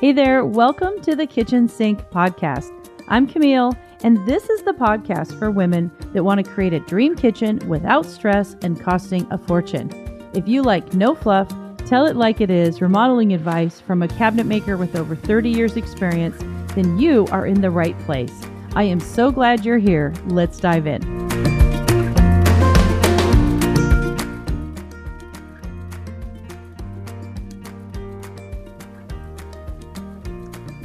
Hey there, welcome to the Kitchen Sink Podcast. I'm Camille, and this is the podcast for women that want to create a dream kitchen without stress and costing a fortune. If you like no fluff, tell it like it is, remodeling advice from a cabinet maker with over 30 years' experience, then you are in the right place. I am so glad you're here. Let's dive in.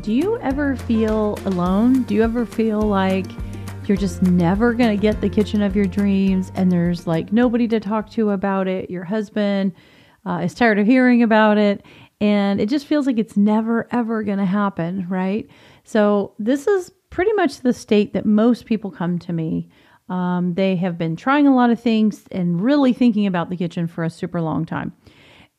Do you ever feel alone? Do you ever feel like you're just never going to get the kitchen of your dreams and there's like nobody to talk to about it? Your husband uh, is tired of hearing about it and it just feels like it's never ever going to happen, right? So, this is pretty much the state that most people come to me. Um, they have been trying a lot of things and really thinking about the kitchen for a super long time.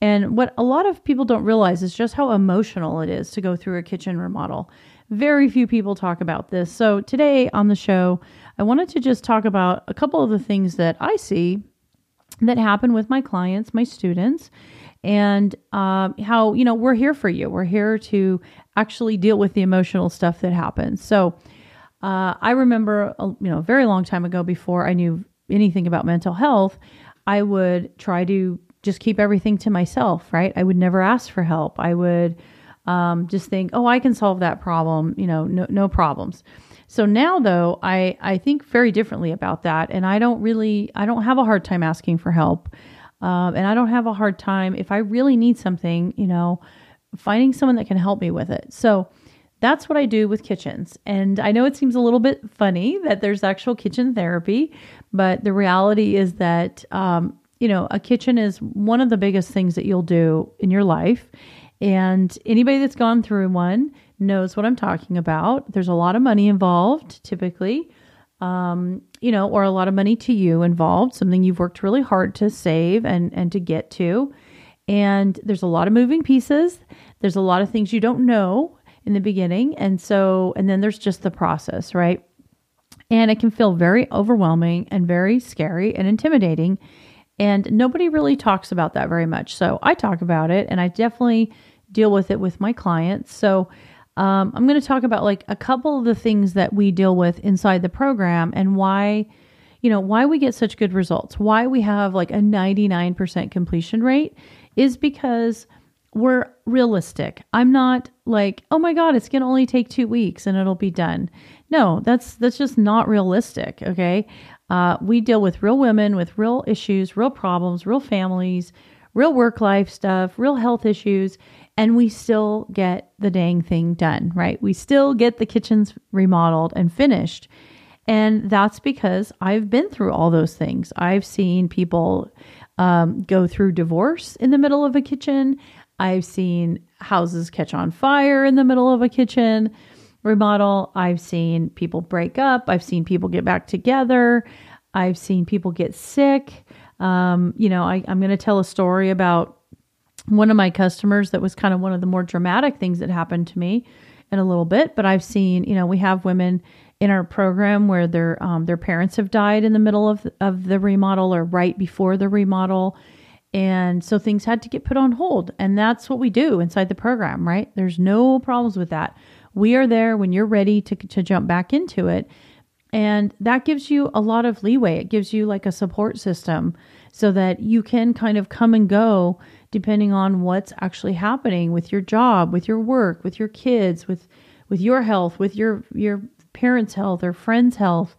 And what a lot of people don't realize is just how emotional it is to go through a kitchen remodel. Very few people talk about this. So, today on the show, I wanted to just talk about a couple of the things that I see that happen with my clients, my students, and um, how, you know, we're here for you. We're here to actually deal with the emotional stuff that happens. So, uh, I remember, you know, a very long time ago before I knew anything about mental health, I would try to just keep everything to myself, right? I would never ask for help. I would um, just think, oh, I can solve that problem, you know, no, no problems. So now though, I, I think very differently about that. And I don't really, I don't have a hard time asking for help. Um, and I don't have a hard time if I really need something, you know, finding someone that can help me with it. So that's what I do with kitchens. And I know it seems a little bit funny that there's actual kitchen therapy, but the reality is that um, you know, a kitchen is one of the biggest things that you'll do in your life. And anybody that's gone through one knows what I'm talking about. There's a lot of money involved, typically, um, you know, or a lot of money to you involved, something you've worked really hard to save and, and to get to. And there's a lot of moving pieces. There's a lot of things you don't know in the beginning. And so, and then there's just the process, right? And it can feel very overwhelming and very scary and intimidating. And nobody really talks about that very much. So I talk about it and I definitely deal with it with my clients. So um, I'm going to talk about like a couple of the things that we deal with inside the program and why, you know, why we get such good results, why we have like a 99% completion rate is because we're realistic. I'm not like, oh my God, it's going to only take two weeks and it'll be done. No, that's that's just not realistic. Okay, uh, we deal with real women with real issues, real problems, real families, real work life stuff, real health issues, and we still get the dang thing done, right? We still get the kitchens remodeled and finished. And that's because I've been through all those things. I've seen people um, go through divorce in the middle of a kitchen. I've seen houses catch on fire in the middle of a kitchen remodel. I've seen people break up. I've seen people get back together. I've seen people get sick. Um, you know, I, I'm going to tell a story about one of my customers that was kind of one of the more dramatic things that happened to me in a little bit. But I've seen, you know, we have women in our program where their um, their parents have died in the middle of of the remodel or right before the remodel, and so things had to get put on hold. And that's what we do inside the program, right? There's no problems with that. We are there when you're ready to, to jump back into it. And that gives you a lot of leeway. It gives you like a support system so that you can kind of come and go depending on what's actually happening with your job, with your work, with your kids, with with your health, with your your parents' health or friends' health.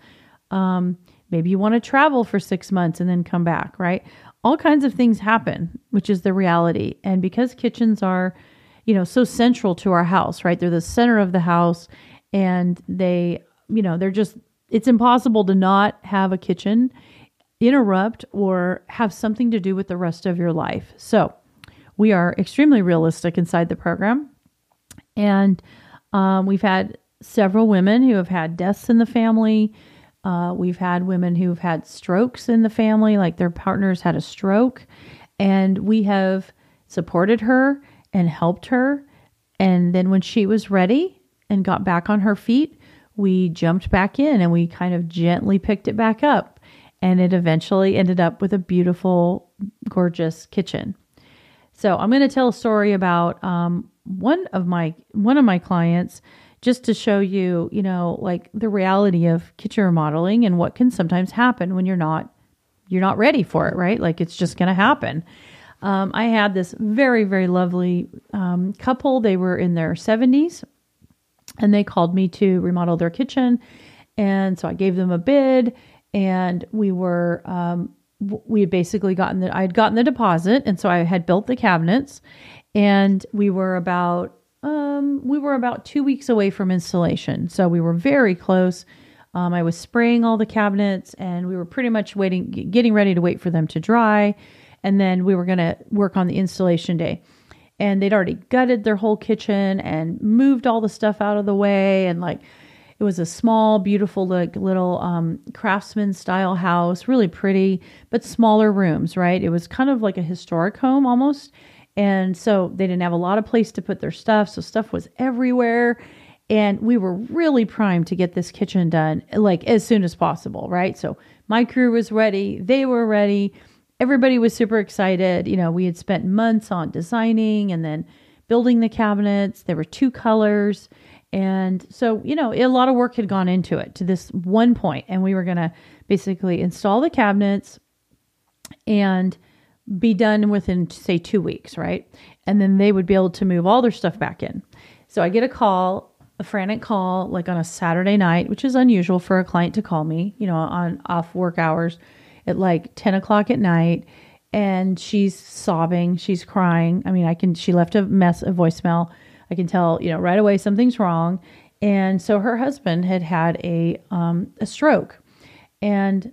Um, maybe you want to travel for six months and then come back, right? All kinds of things happen, which is the reality. And because kitchens are you know, so central to our house, right? They're the center of the house and they, you know, they're just, it's impossible to not have a kitchen interrupt or have something to do with the rest of your life. So we are extremely realistic inside the program. And um, we've had several women who have had deaths in the family. Uh, we've had women who've had strokes in the family, like their partners had a stroke. And we have supported her and helped her. And then when she was ready and got back on her feet, we jumped back in and we kind of gently picked it back up. And it eventually ended up with a beautiful, gorgeous kitchen. So I'm going to tell a story about um, one of my one of my clients just to show you, you know, like the reality of kitchen remodeling and what can sometimes happen when you're not you're not ready for it, right? Like it's just going to happen. Um, I had this very very lovely um, couple. They were in their 70s, and they called me to remodel their kitchen, and so I gave them a bid, and we were um, we had basically gotten the I had gotten the deposit, and so I had built the cabinets, and we were about um, we were about two weeks away from installation, so we were very close. Um, I was spraying all the cabinets, and we were pretty much waiting, getting ready to wait for them to dry, and then we were going to work on the installation day. And they'd already gutted their whole kitchen and moved all the stuff out of the way, and like it was a small, beautiful, like little um, craftsman style house, really pretty, but smaller rooms. Right? It was kind of like a historic home almost and so they didn't have a lot of place to put their stuff. So stuff was everywhere. And we were really primed to get this kitchen done like as soon as possible, right? So my crew was ready, they were ready. Everybody was super excited. You know, we had spent months on designing and then building the cabinets. There were two colors. And so, you know, a lot of work had gone into it to this one point, and we were going to basically install the cabinets and be done within, say, two weeks, right? And then they would be able to move all their stuff back in. So I get a call, a frantic call, like on a Saturday night, which is unusual for a client to call me, you know, on off work hours at like 10 o'clock at night. And she's sobbing, she's crying. I mean, I can, she left a mess, a voicemail. I can tell, you know, right away something's wrong. And so her husband had had a, um, a stroke. And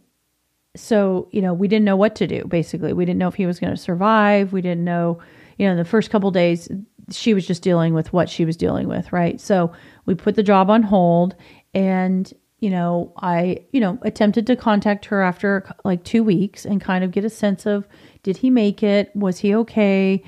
so you know we didn't know what to do basically we didn't know if he was going to survive we didn't know you know the first couple days she was just dealing with what she was dealing with right so we put the job on hold and you know i you know attempted to contact her after like two weeks and kind of get a sense of did he make it was he okay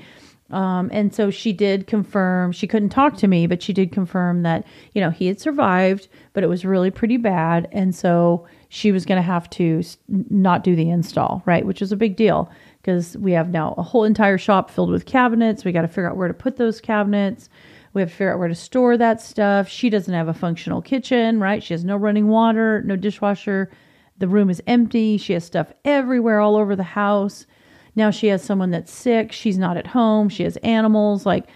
um, and so she did confirm she couldn't talk to me but she did confirm that you know he had survived but it was really pretty bad and so she was going to have to not do the install, right? Which is a big deal because we have now a whole entire shop filled with cabinets. We got to figure out where to put those cabinets. We have to figure out where to store that stuff. She doesn't have a functional kitchen, right? She has no running water, no dishwasher. The room is empty. She has stuff everywhere, all over the house. Now she has someone that's sick. She's not at home. She has animals. Like,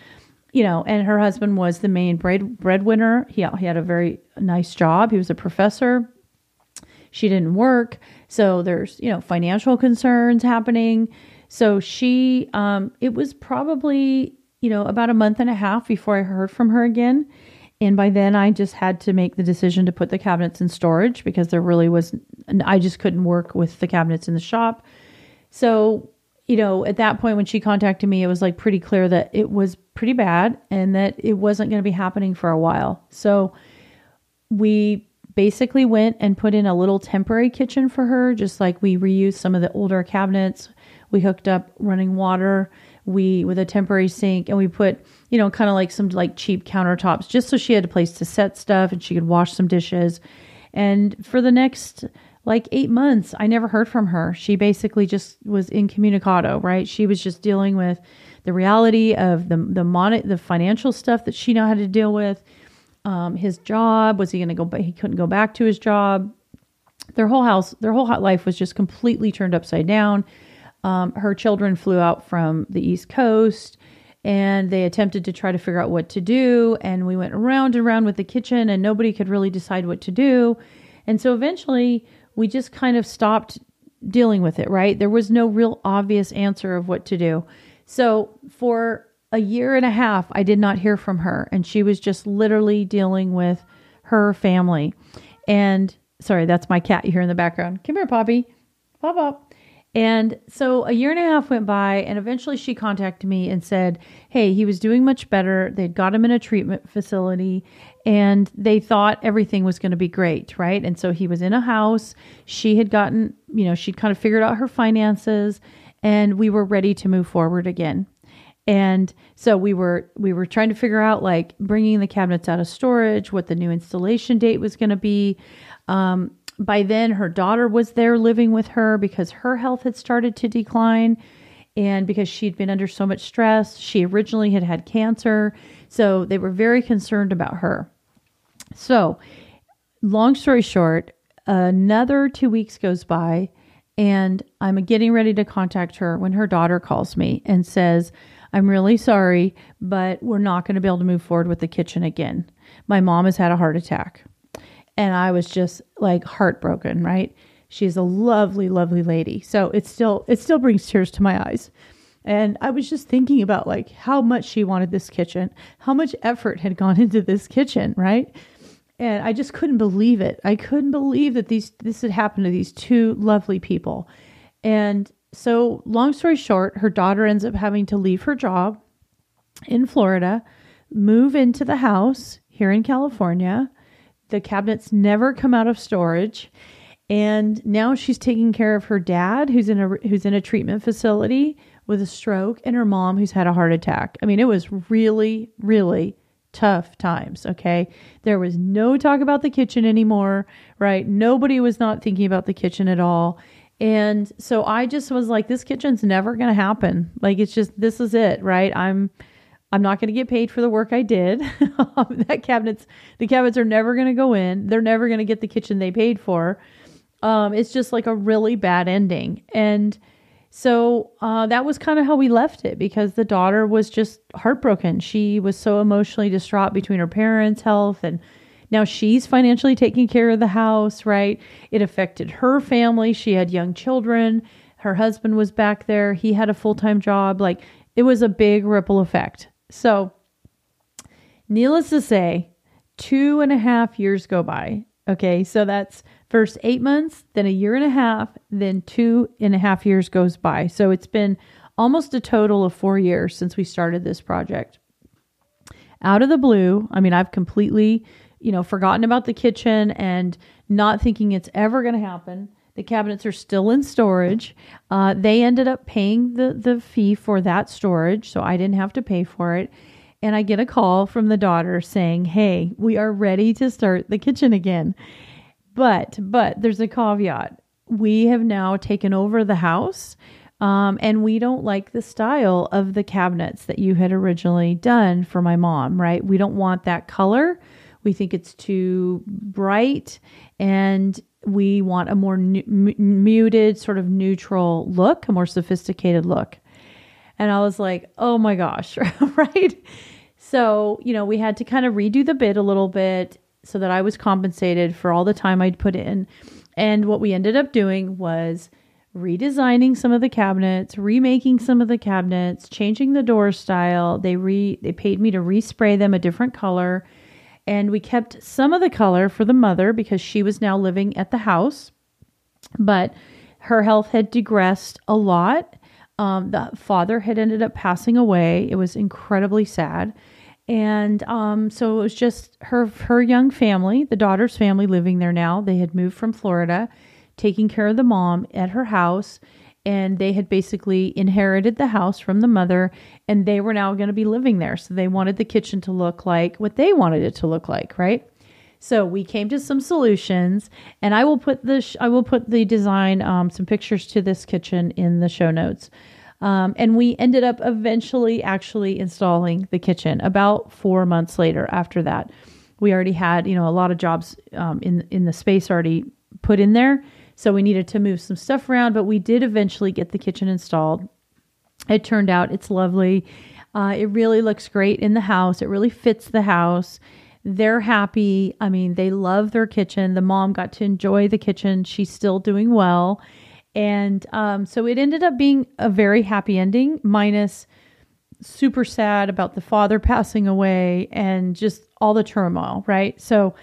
you know, and her husband was the main bread breadwinner. He, he had a very nice job. He was a professor she didn't work. So there's, you know, financial concerns happening. So she, um, it was probably, you know, about a month and a half before I heard from her again. And by then I just had to make the decision to put the cabinets in storage because there really was, I just couldn't work with the cabinets in the shop. So, you know, at that point when she contacted me, it was like pretty clear that it was pretty bad and that it wasn't going to be happening for a while. So we basically went and put in a little temporary kitchen for her, just like we reused some of the older cabinets. We hooked up running water, we with a temporary sink, and we put, you know, kind of like some like cheap countertops just so she had a place to set stuff and she could wash some dishes. And for the next like eight months, I never heard from her. She basically just was incommunicado, right? She was just dealing with the reality of the the mon- the financial stuff that she now had to deal with um, his job. Was he going to go? But he couldn't go back to his job. Their whole house, their whole hot life was just completely turned upside down. Um, her children flew out from the East Coast and they attempted to try to figure out what to do. And we went around and around with the kitchen, and nobody could really decide what to do. And so eventually, we just kind of stopped dealing with it, right? There was no real obvious answer of what to do. So, for a year and a half, I did not hear from her, and she was just literally dealing with her family. And sorry, that's my cat you hear in the background. Come here, Poppy. Pop up. And so a year and a half went by, and eventually she contacted me and said, Hey, he was doing much better. They'd got him in a treatment facility, and they thought everything was going to be great, right? And so he was in a house. She had gotten, you know, she'd kind of figured out her finances, and we were ready to move forward again and so we were we were trying to figure out like bringing the cabinets out of storage what the new installation date was going to be um, by then her daughter was there living with her because her health had started to decline And because she'd been under so much stress, she originally had had cancer. So they were very concerned about her. So, long story short, another two weeks goes by, and I'm getting ready to contact her when her daughter calls me and says, I'm really sorry, but we're not going to be able to move forward with the kitchen again. My mom has had a heart attack. And I was just like heartbroken, right? She's a lovely, lovely lady. So it still it still brings tears to my eyes. And I was just thinking about like how much she wanted this kitchen, how much effort had gone into this kitchen, right? And I just couldn't believe it. I couldn't believe that these this had happened to these two lovely people. And so, long story short, her daughter ends up having to leave her job in Florida, move into the house here in California. The cabinets never come out of storage. And now she's taking care of her dad who's in a who's in a treatment facility with a stroke and her mom who's had a heart attack. I mean, it was really really tough times, okay? There was no talk about the kitchen anymore, right? Nobody was not thinking about the kitchen at all. And so I just was like, this kitchen's never going to happen. Like, it's just, this is it, right? I'm, I'm not going to get paid for the work I did. that cabinets, the cabinets are never going to go in. They're never going to get the kitchen they paid for. Um, it's just like a really bad ending. And so uh, that was kind of how we left it because the daughter was just heartbroken. She was so emotionally distraught between her parents' health and now she's financially taking care of the house, right? It affected her family. She had young children. Her husband was back there. He had a full time job. Like it was a big ripple effect. So, needless to say, two and a half years go by. Okay, so that's first eight months, then a year and a half, then two and a half years goes by. So it's been almost a total of four years since we started this project. Out of the blue, I mean, I've completely you know, forgotten about the kitchen and not thinking it's ever going to happen. The cabinets are still in storage. Uh, they ended up paying the, the fee for that storage, so I didn't have to pay for it. And I get a call from the daughter saying, Hey, we are ready to start the kitchen again. But, but there's a caveat. We have now taken over the house. Um, and we don't like the style of the cabinets that you had originally done for my mom, right? We don't want that color. We think it's too bright and we want a more m- muted, sort of neutral look, a more sophisticated look. And I was like, oh my gosh, right? So, you know, we had to kind of redo the bid a little bit so that I was compensated for all the time I'd put in. And what we ended up doing was redesigning some of the cabinets, remaking some of the cabinets, changing the door style. They re they paid me to respray them a different color and we kept some of the color for the mother because she was now living at the house, but her health had digressed a lot. Um, the father had ended up passing away. It was incredibly sad. And um, so it was just her her young family, the daughter's family living there now. They had moved from Florida, taking care of the mom at her house and they had basically inherited the house from the mother and they were now going to be living there. So they wanted the kitchen to look like what they wanted it to look like, right? So we came to some solutions, and I will put the sh- I will put the design um, some pictures to this kitchen in the show notes. Um, and we ended up eventually actually installing the kitchen about four months later. After that, we already had you know a lot of jobs um, in in the space already put in there, so we needed to move some stuff around, but we did eventually get the kitchen installed. It turned out it's lovely. Uh, it really looks great in the house. It really fits the house. They're happy. I mean, they love their kitchen. The mom got to enjoy the kitchen. She's still doing well. And um, so it ended up being a very happy ending, minus super sad about the father passing away and just all the turmoil, right? So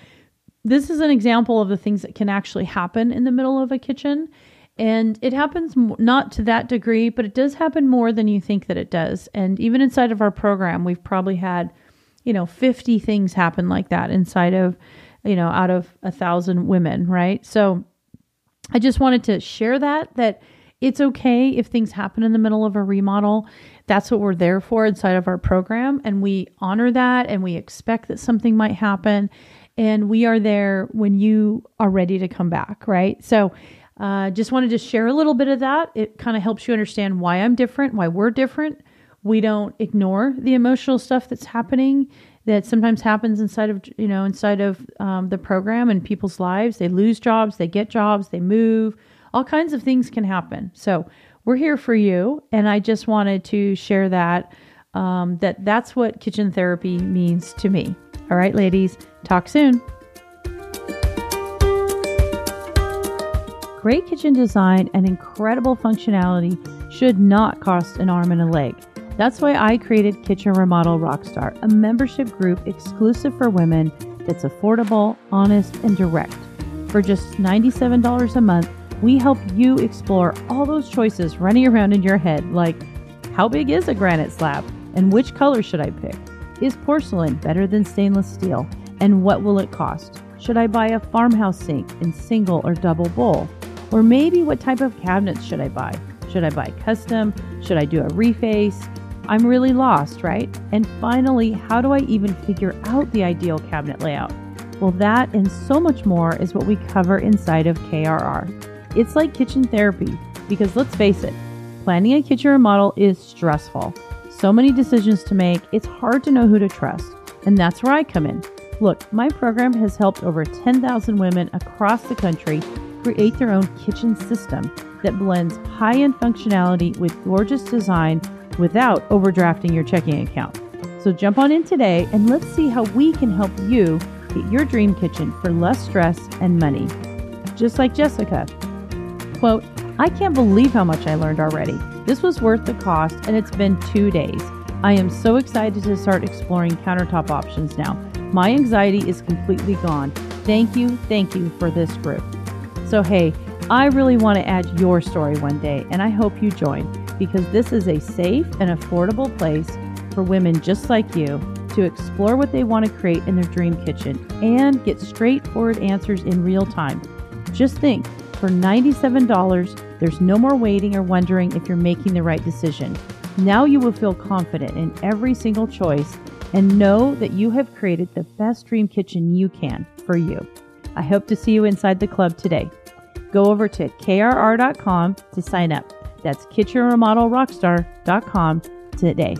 this is an example of the things that can actually happen in the middle of a kitchen. And it happens not to that degree, but it does happen more than you think that it does. And even inside of our program, we've probably had, you know, 50 things happen like that inside of, you know, out of a thousand women, right? So I just wanted to share that, that it's okay if things happen in the middle of a remodel. That's what we're there for inside of our program. And we honor that and we expect that something might happen and we are there when you are ready to come back, right? So Uh, just wanted to share a little bit of that. It kind of helps you understand why I'm different, why we're different. We don't ignore the emotional stuff that's happening that sometimes happens inside of you know inside of um, the program and people's lives. They lose jobs, they get jobs, they move. All kinds of things can happen. So we're here for you, and I just wanted to share that um, that that's what kitchen therapy means to me. All right, ladies, talk soon. Great kitchen design and incredible functionality should not cost an arm and a leg. That's why I created Kitchen Remodel Rockstar, a membership group exclusive for women that's affordable, honest, and direct. For just $97 a month, we help you explore all those choices running around in your head, like how big is a granite slab? And which color should I pick? Is porcelain better than stainless steel? And what will it cost? Should I buy a farmhouse sink in single or double bowl? Or maybe what type of cabinets should I buy? Should I buy custom? Should I do a reface? I'm really lost, right? And finally, how do I even figure out the ideal cabinet layout? Well, that and so much more is what we cover inside of KRR. It's like kitchen therapy because let's face it, planning a kitchen remodel is stressful. So many decisions to make, it's hard to know who to trust. And that's where I come in. Look, my program has helped over 10,000 women across the country create their own kitchen system that blends high end functionality with gorgeous design without overdrafting your checking account. So jump on in today and let's see how we can help you get your dream kitchen for less stress and money. Just like Jessica. Quote, I can't believe how much I learned already. This was worth the cost and it's been two days. I am so excited to start exploring countertop options now. My anxiety is completely gone. Thank you, thank you for this group. So, hey, I really want to add your story one day, and I hope you join because this is a safe and affordable place for women just like you to explore what they want to create in their dream kitchen and get straightforward answers in real time. Just think for $97, there's no more waiting or wondering if you're making the right decision. Now you will feel confident in every single choice and know that you have created the best dream kitchen you can for you. I hope to see you inside the club today go over to krr.com to sign up. That's kitchenremodelrockstar.com today.